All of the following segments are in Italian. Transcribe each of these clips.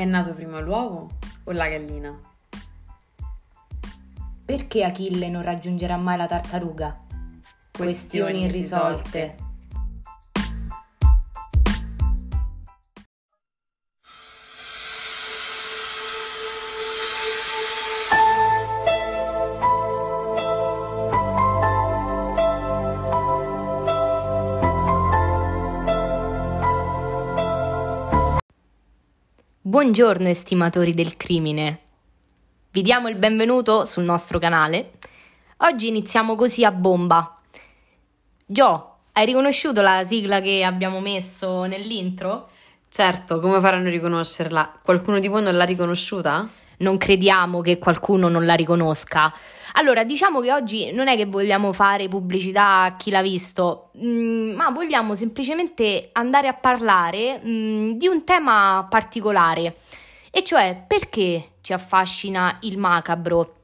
È nato prima l'uovo o la gallina? Perché Achille non raggiungerà mai la tartaruga? Questioni irrisolte. Buongiorno estimatori del crimine. Vi diamo il benvenuto sul nostro canale. Oggi iniziamo così a bomba. Gio, hai riconosciuto la sigla che abbiamo messo nell'intro? Certo, come faranno a riconoscerla? Qualcuno di voi non l'ha riconosciuta? Non crediamo che qualcuno non la riconosca. Allora, diciamo che oggi non è che vogliamo fare pubblicità a chi l'ha visto, mh, mm, ma vogliamo semplicemente andare a parlare mh, mm, di un tema particolare, e cioè perché ci affascina il macabro.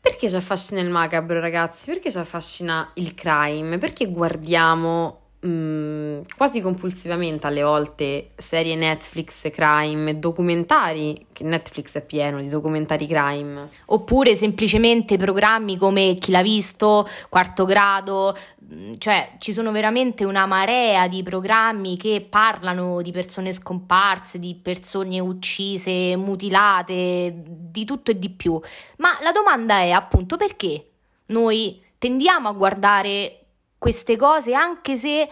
Perché ci affascina il macabro, ragazzi? Perché ci affascina il crime? Perché guardiamo mm, quasi compulsivamente alle volte serie Netflix crime, documentari, che Netflix è pieno di documentari crime. Oppure semplicemente programmi come Chi l'ha visto, Quarto grado, mm, cioè ci sono veramente una marea di programmi che parlano di persone scomparse, di persone uccise, mutilate, di tutto e di più. Ma la domanda è appunto perché noi tendiamo a guardare queste cose, anche se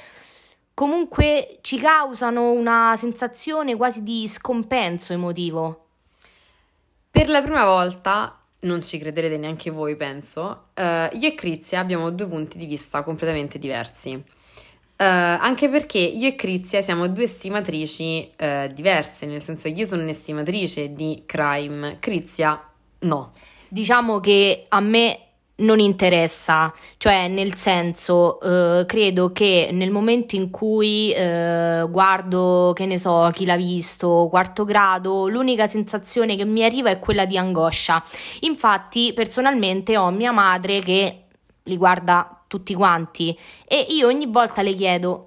comunque ci causano una sensazione quasi di scompenso emotivo. Per la prima volta, non ci crederete neanche voi, penso, uh, io e Crizia abbiamo due punti di vista completamente diversi. Uh, anche perché io e Crizia siamo due estimatrici uh, diverse, nel senso che io sono un'estimatrice di crime, Crizia no. Diciamo che a me non interessa, cioè nel senso eh, credo che nel momento in cui eh, guardo, che ne so, chi l'ha visto, quarto grado, l'unica sensazione che mi arriva è quella di angoscia. Infatti personalmente ho mia madre che li guarda tutti quanti e io ogni volta le chiedo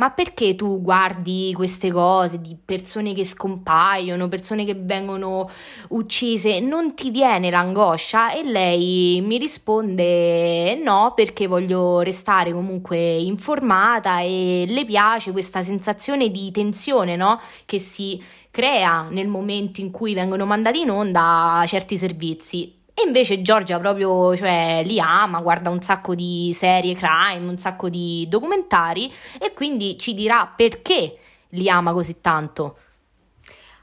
ma perché tu guardi queste cose di persone che scompaiono, persone che vengono uccise, non ti viene l'angoscia? E lei mi risponde no, perché voglio restare comunque informata e le piace questa sensazione di tensione, no? Che si crea nel momento in cui vengono mandati in onda certi servizi. E invece Giorgia proprio, cioè, li ama, guarda un sacco di serie crime, un sacco di documentari e quindi ci dirà perché li ama così tanto.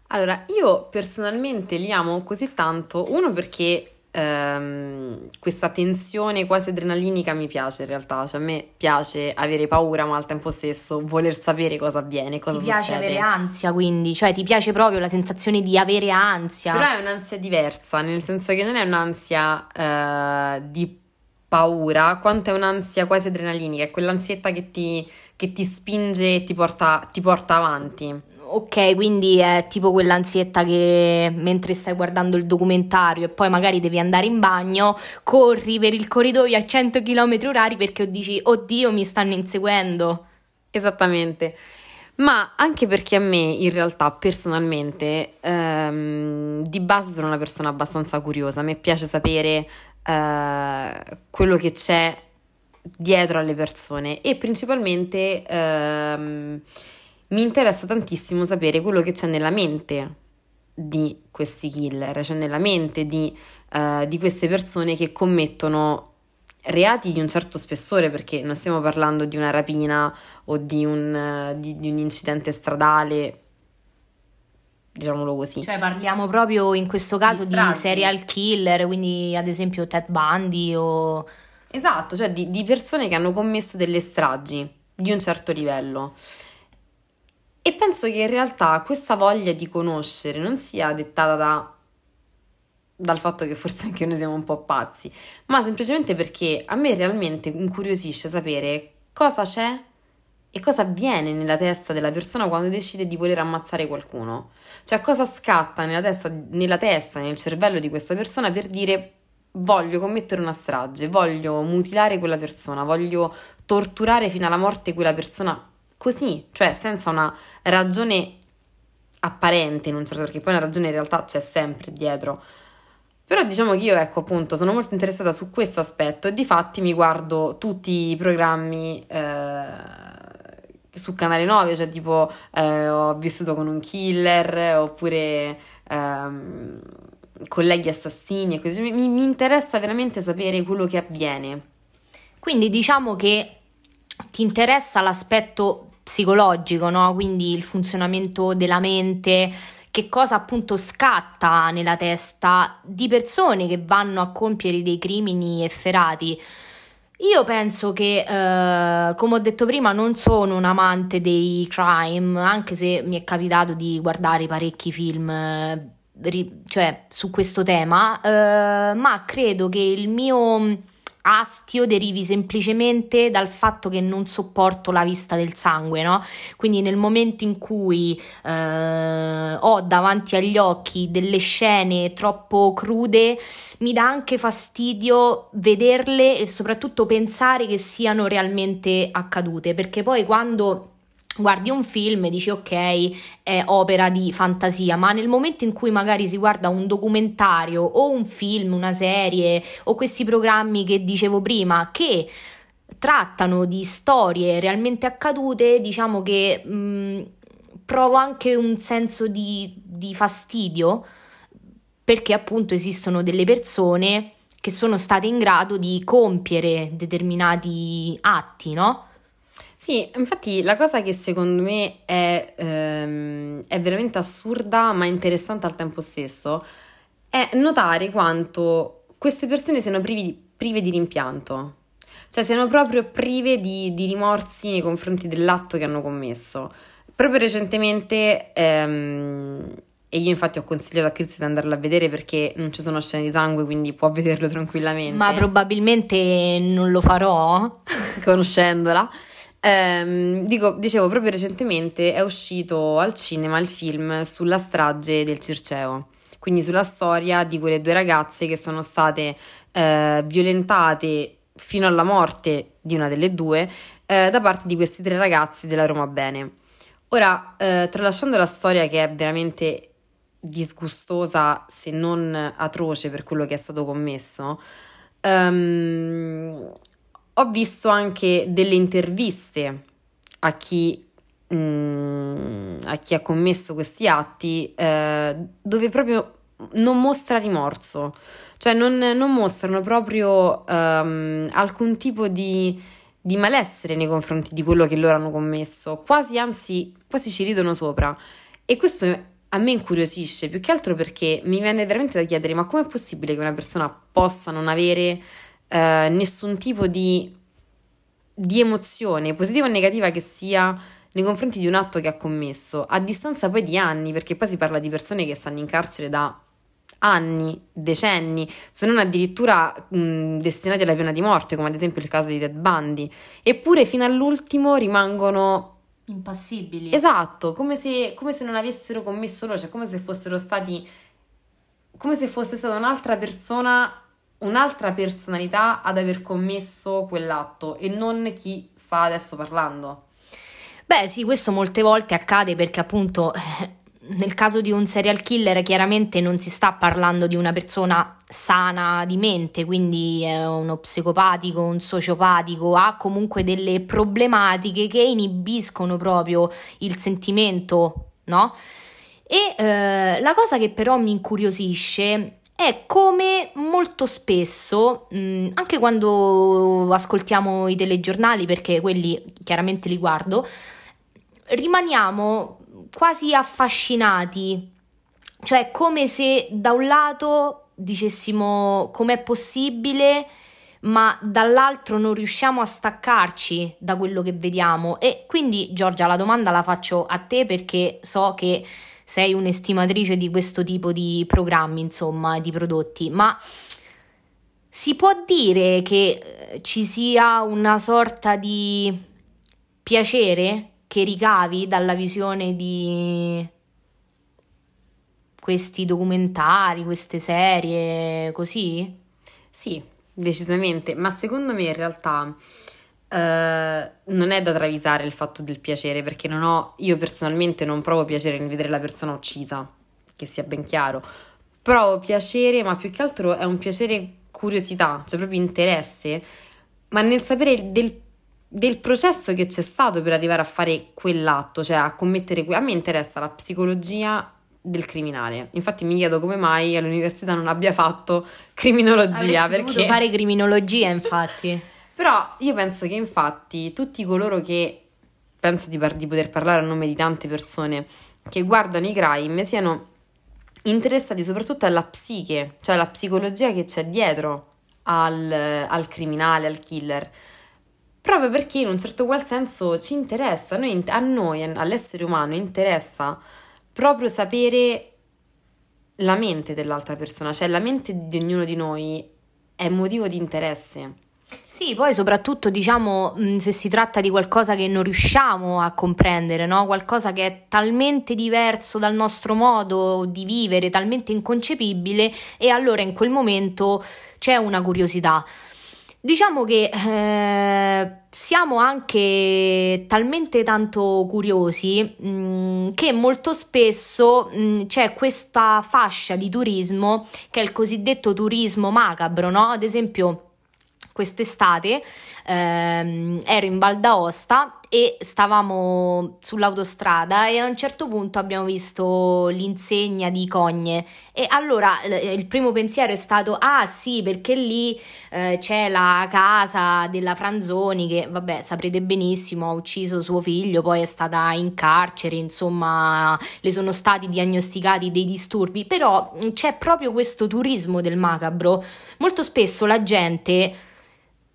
Allora, io personalmente li amo così tanto, uno perché ehm, questa tensione quasi adrenalinica mi piace in realtà, cioè a me piace avere paura ma al tempo stesso voler sapere cosa avviene, cosa ti succede. Ti piace avere ansia quindi, cioè ti piace proprio la sensazione di avere ansia. Però è un'ansia diversa, nel senso che non è un'ansia eh, di paura quanto è un'ansia quasi adrenalinica, è quell'ansietta che ti, che ti spinge e ti porta, ti porta avanti. Ok, quindi è tipo quell'ansietta che mentre stai guardando il documentario e poi magari devi andare in bagno, corri per il corridoio a 100 km orari perché dici, oddio, mi stanno inseguendo. Esattamente. Ma anche perché a me, in realtà, personalmente, ehm, di base sono una persona abbastanza curiosa. A me piace sapere eh, quello che c'è dietro alle persone e principalmente... Ehm, mi interessa tantissimo sapere quello che c'è nella mente di questi killer, cioè nella mente di, uh, di queste persone che commettono reati di un certo spessore, perché non stiamo parlando di una rapina o di un, uh, di, di un incidente stradale, diciamolo così. Cioè parliamo proprio in questo caso di, di serial killer, quindi ad esempio Ted Bundy o... Esatto, cioè di, di persone che hanno commesso delle stragi di un certo livello. E penso che in realtà questa voglia di conoscere non sia dettata da, dal fatto che forse anche noi siamo un po' pazzi, ma semplicemente perché a me realmente incuriosisce sapere cosa c'è e cosa avviene nella testa della persona quando decide di voler ammazzare qualcuno. Cioè cosa scatta nella testa, nella testa, nel cervello di questa persona per dire voglio commettere una strage, voglio mutilare quella persona, voglio torturare fino alla morte quella persona così, cioè senza una ragione apparente in un certo perché poi una ragione in realtà c'è sempre dietro. Però diciamo che io, ecco, appunto, sono molto interessata su questo aspetto e di fatti mi guardo tutti i programmi eh, su Canale 9, cioè tipo eh, ho vissuto con un killer oppure ehm, colleghi assassini e così. Mi, mi interessa veramente sapere quello che avviene. Quindi diciamo che ti interessa l'aspetto psicologico, no? Quindi il funzionamento della mente, che cosa appunto scatta nella testa di persone che vanno a compiere dei crimini efferati. Io penso che, eh, come ho detto prima, non sono un amante dei crime, anche se mi è capitato di guardare parecchi film, eh, cioè su questo tema, eh, ma credo che il mio astio derivi semplicemente dal fatto che non sopporto la vista del sangue, no? Quindi nel momento in cui eh, ho davanti agli occhi delle scene troppo crude, mi dà anche fastidio vederle e soprattutto pensare che siano realmente accadute, perché poi quando guardi un film e dici ok è opera di fantasia ma nel momento in cui magari si guarda un documentario o un film una serie o questi programmi che dicevo prima che trattano di storie realmente accadute diciamo che mh, provo anche un senso di, di fastidio perché appunto esistono delle persone che sono state in grado di compiere determinati atti no? Sì, infatti la cosa che secondo me è, ehm, è veramente assurda ma interessante al tempo stesso è notare quanto queste persone siano privi, prive di rimpianto, cioè siano proprio prive di, di, rimorsi nei confronti dell'atto che hanno commesso. Proprio recentemente, ehm, e io infatti ho consigliato a Chris di andarla a vedere perché non ci sono scene di sangue, quindi può vederlo tranquillamente. Ma probabilmente non lo farò. Conoscendola. Ehm, dico, dicevo, proprio recentemente è uscito al cinema il film sulla strage del Circeo, quindi sulla storia di quelle due ragazze che sono state eh, violentate fino alla morte di una delle due eh, da parte di questi tre ragazzi della Roma Bene. Ora, eh, tralasciando la storia che è veramente disgustosa, se non atroce per quello che è stato commesso, um, ho visto anche delle interviste a chi, mm, a chi ha commesso questi atti eh, dove proprio non mostra rimorso, cioè non, non mostrano proprio um, alcun tipo di, di, malessere nei confronti di quello che loro hanno commesso, quasi anzi, quasi ci ridono sopra. E questo a me incuriosisce più che altro perché mi viene veramente da chiedere: ma com'è possibile che una persona possa non avere eh, nessun tipo di, di emozione, positiva o negativa che sia, nei confronti di un atto che ha commesso, a distanza poi di anni, perché poi si parla di persone che stanno in carcere da anni, decenni, se non addirittura mh, destinati alla pena di morte, come ad esempio il caso di Ted Bundy, eppure fino all'ultimo rimangono impassibili. Esatto, come se, come se non avessero commesso loro, cioè come se fossero stati come se fosse stata un'altra persona un'altra personalità ad aver commesso quell'atto e non chi sta adesso parlando. Beh, sì, questo molte volte accade perché appunto eh, nel caso di un serial killer chiaramente non si sta parlando di una persona sana di mente, quindi è uno psicopatico, un sociopatico, ha comunque delle problematiche che inibiscono proprio il sentimento, no? E eh, la cosa che però mi incuriosisce è come molto spesso, mh, mm, anche quando ascoltiamo i telegiornali, perché quelli chiaramente li guardo, rimaniamo quasi affascinati, cioè come se da un lato dicessimo com'è possibile, ma dall'altro non riusciamo a staccarci da quello che vediamo. E quindi, Giorgia, la domanda la faccio a te perché so che sei un'estimatrice di questo tipo di programmi, insomma, di prodotti, ma si può dire che eh, ci sia una sorta di piacere che ricavi dalla visione di questi documentari, queste serie, così? Sì, decisamente, ma secondo me in realtà Uh, non è da travisare il fatto del piacere perché non ho, io personalmente non provo piacere nel vedere la persona uccisa, che sia ben chiaro. Provo piacere, ma più che altro è un piacere curiosità, cioè proprio interesse, ma nel sapere del, del processo che c'è stato per arrivare a fare quell'atto, cioè a commettere. A me interessa la psicologia del criminale. Infatti mi chiedo come mai all'università non abbia fatto criminologia. Avresti perché fare criminologia, infatti. Però io penso che infatti tutti coloro che penso di, par- di poter parlare a nome di tante persone che guardano i crime siano interessati soprattutto alla psiche, cioè alla psicologia che c'è dietro al, al criminale, al killer proprio perché in un certo qual senso ci interessa, noi, a noi, all'essere umano interessa proprio sapere la mente dell'altra persona, cioè la mente di ognuno di noi è motivo di interesse. Sì, poi soprattutto diciamo se si tratta di qualcosa che non riusciamo a comprendere, no? qualcosa che è talmente diverso dal nostro modo di vivere, talmente inconcepibile e allora in quel momento c'è una curiosità. Diciamo che eh, siamo anche talmente tanto curiosi mh, mm, che molto spesso mh, mm, c'è questa fascia di turismo che è il cosiddetto turismo macabro, no? Ad esempio quest'estate ehm, ero in Val d'Aosta e stavamo sull'autostrada e a un certo punto abbiamo visto l'insegna di Cogne. E allora il primo pensiero è stato ah sì perché lì eh, c'è la casa della Franzoni che vabbè saprete benissimo ha ucciso suo figlio poi è stata in carcere insomma le sono stati diagnosticati dei disturbi. Però c'è proprio questo turismo del macabro. Molto spesso la gente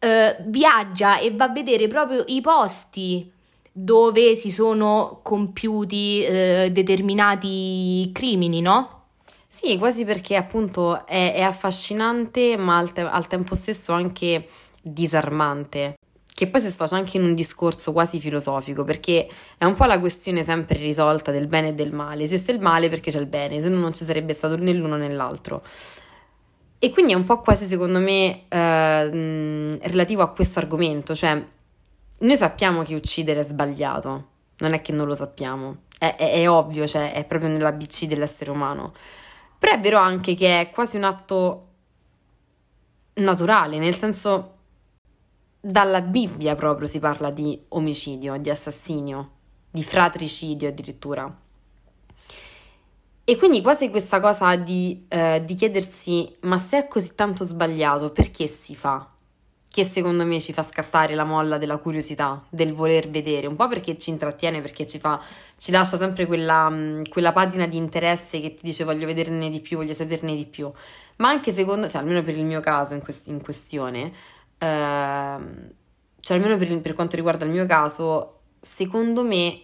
eh, viaggia e va a vedere proprio i posti dove si sono compiuti eh, determinati crimini, no? Sì, quasi perché appunto è, è affascinante, ma al, te- al, tempo stesso anche disarmante. Che poi si sfocia anche in un discorso quasi filosofico, perché è un po' la questione sempre risolta del bene e del male. Esiste il male perché c'è il bene, se no non ci sarebbe stato né l'uno né l'altro. E quindi è un po' quasi secondo me eh, relativo a questo argomento, cioè noi sappiamo che uccidere è sbagliato, non è che non lo sappiamo, è, è, è ovvio, cioè è proprio nell'ABC dell'essere umano, però è vero anche che è quasi un atto naturale, nel senso dalla Bibbia proprio si parla di omicidio, di assassinio, di fratricidio addirittura. E quindi quasi questa cosa di, eh, di chiedersi ma se è così tanto sbagliato, perché si fa? Che secondo me ci fa scattare la molla della curiosità, del voler vedere, un po' perché ci intrattiene, perché ci, fa, ci lascia sempre quella, mm, quella patina di interesse che ti dice voglio vederne di più, voglio saperne di più, ma anche secondo, cioè almeno per il mio caso in, quest- in questione, ehm, cioè almeno per, per quanto riguarda il mio caso, secondo me,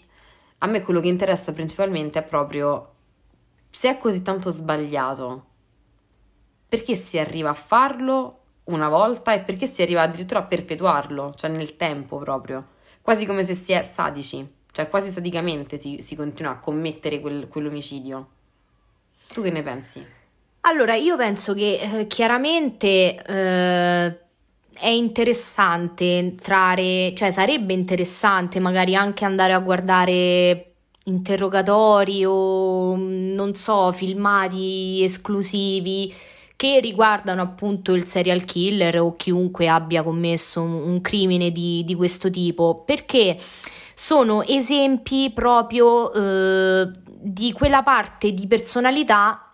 a me quello che interessa principalmente è proprio se è così tanto sbagliato, perché si arriva a farlo una volta e perché si arriva addirittura a perpetuarlo, cioè nel tempo proprio, quasi come se si è sadici, cioè quasi sadicamente si, si continua a commettere quel, quell'omicidio. Tu che ne pensi? Allora, io penso che eh, chiaramente eh, è interessante entrare, cioè sarebbe interessante magari anche andare a guardare interrogatori o non so, filmati esclusivi che riguardano appunto il serial killer o chiunque abbia commesso un, crimine di, di questo tipo, perché sono esempi proprio eh, di quella parte di personalità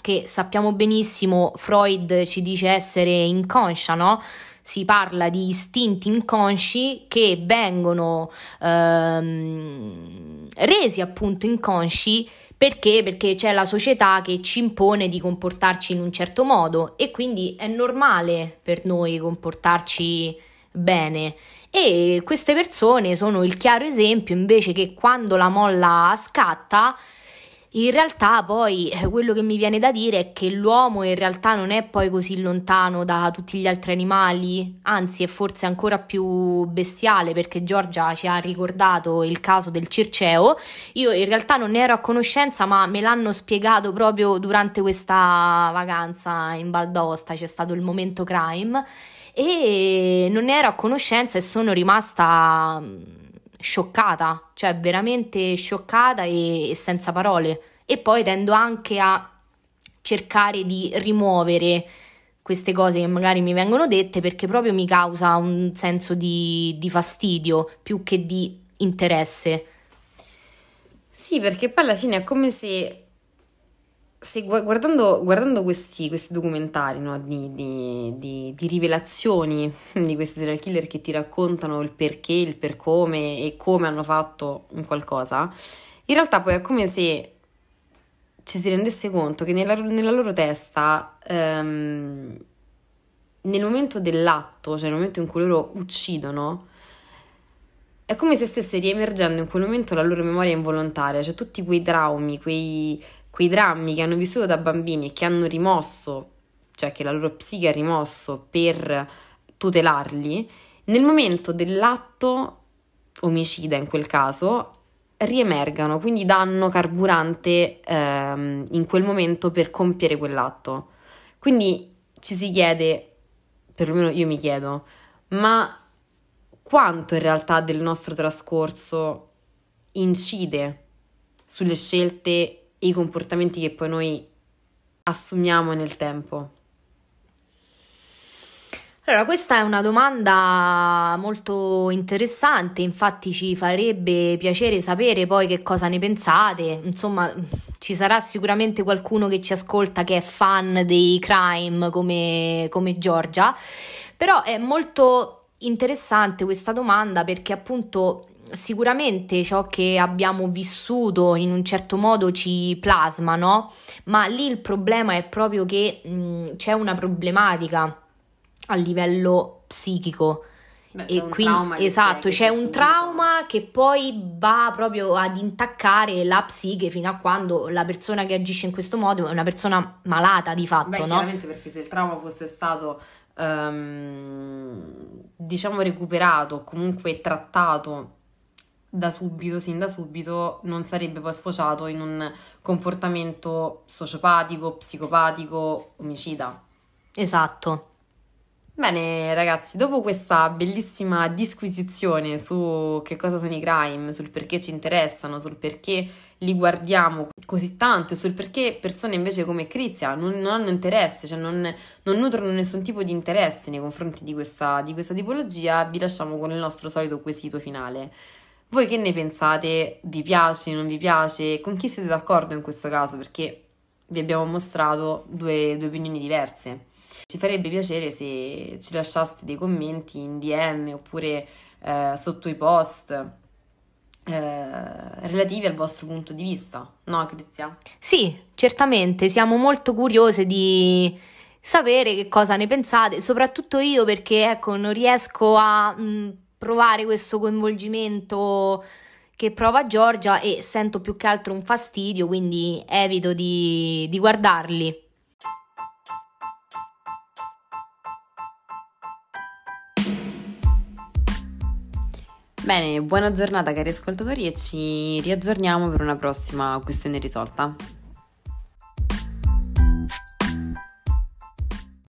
che sappiamo benissimo Freud ci dice essere inconscia, no? Si parla di istinti inconsci che vengono ehm, resi appunto inconsci perché? Perché c'è la società che ci impone di comportarci in un certo modo e quindi è normale per noi comportarci bene. E queste persone sono il chiaro esempio invece che quando la molla scatta in realtà poi eh, quello che mi viene da dire è che l'uomo in realtà non è poi così lontano da tutti gli altri animali, anzi è forse ancora più bestiale perché Giorgia ci ha ricordato il caso del Circeo. Io in realtà non ne ero a conoscenza ma me l'hanno spiegato proprio durante questa vacanza in Val d'Aosta, c'è stato il momento crime e non ero a conoscenza e sono rimasta mm, scioccata, cioè veramente scioccata e, e senza parole. E poi tendo anche a cercare di rimuovere queste cose che magari mi vengono dette perché proprio mi causa un senso di, di fastidio più che di interesse. Sì, perché poi alla fine è come se, se guardando, guardando questi, questi, documentari no, di, di, di, di, rivelazioni di questi serial killer che ti raccontano il perché, il per come e come hanno fatto un qualcosa, in realtà poi è come se ci si rendesse conto che nella, nella loro testa, ehm, nel momento dell'atto, cioè nel momento in cui loro uccidono, è come se stesse riemergendo in quel momento la loro memoria involontaria, cioè tutti quei traumi, quei, quei drammi che hanno vissuto da bambini e che hanno rimosso, cioè che la loro psiche ha rimosso per tutelarli, nel momento dell'atto omicida in quel caso riemergano, quindi danno carburante ehm, in quel momento per compiere quell'atto. Quindi ci si chiede, perlomeno io mi chiedo, ma quanto in realtà del nostro trascorso incide sulle scelte i comportamenti che poi noi assumiamo nel tempo? Allora, questa è una domanda molto interessante, infatti ci farebbe piacere sapere poi che cosa ne pensate, insomma ci sarà sicuramente qualcuno che ci ascolta che è fan dei crime come, come Giorgia, però è molto interessante questa domanda perché appunto sicuramente ciò che abbiamo vissuto in un certo modo ci plasma, no? Ma lì il problema è proprio che mh, c'è una problematica a livello psichico. Beh, e quindi esatto, c'è un trauma che poi va proprio ad intaccare la psiche fino a quando la persona che agisce in questo modo è una persona malata di fatto, Beh, no? Chiaramente perché se il trauma fosse stato um, diciamo recuperato, comunque trattato da subito, sin da subito, non sarebbe poi sfociato in un comportamento sociopatico, psicopatico, omicida. Esatto. Bene ragazzi, dopo questa bellissima disquisizione su che cosa sono i crime, sul perché ci interessano, sul perché li guardiamo così tanto e sul perché persone invece come Crizia non, non hanno interesse, cioè non, non, nutrono nessun tipo di interesse nei confronti di questa, di questa tipologia, vi lasciamo con il nostro solito quesito finale. Voi che ne pensate? Vi piace, non vi piace? Con chi siete d'accordo in questo caso? Perché vi abbiamo mostrato due, due opinioni diverse. Ci farebbe piacere se ci lasciaste dei commenti in DM oppure eh, sotto i post eh, relativi al vostro punto di vista, no Crizia? Sì, certamente, siamo molto curiose di sapere che cosa ne pensate, soprattutto io perché ecco non riesco a mh, mm, provare questo coinvolgimento che prova Giorgia e sento più che altro un fastidio, quindi evito di, di guardarli. Bene, buona giornata cari ascoltatori e ci riaggiorniamo per una prossima questione risolta.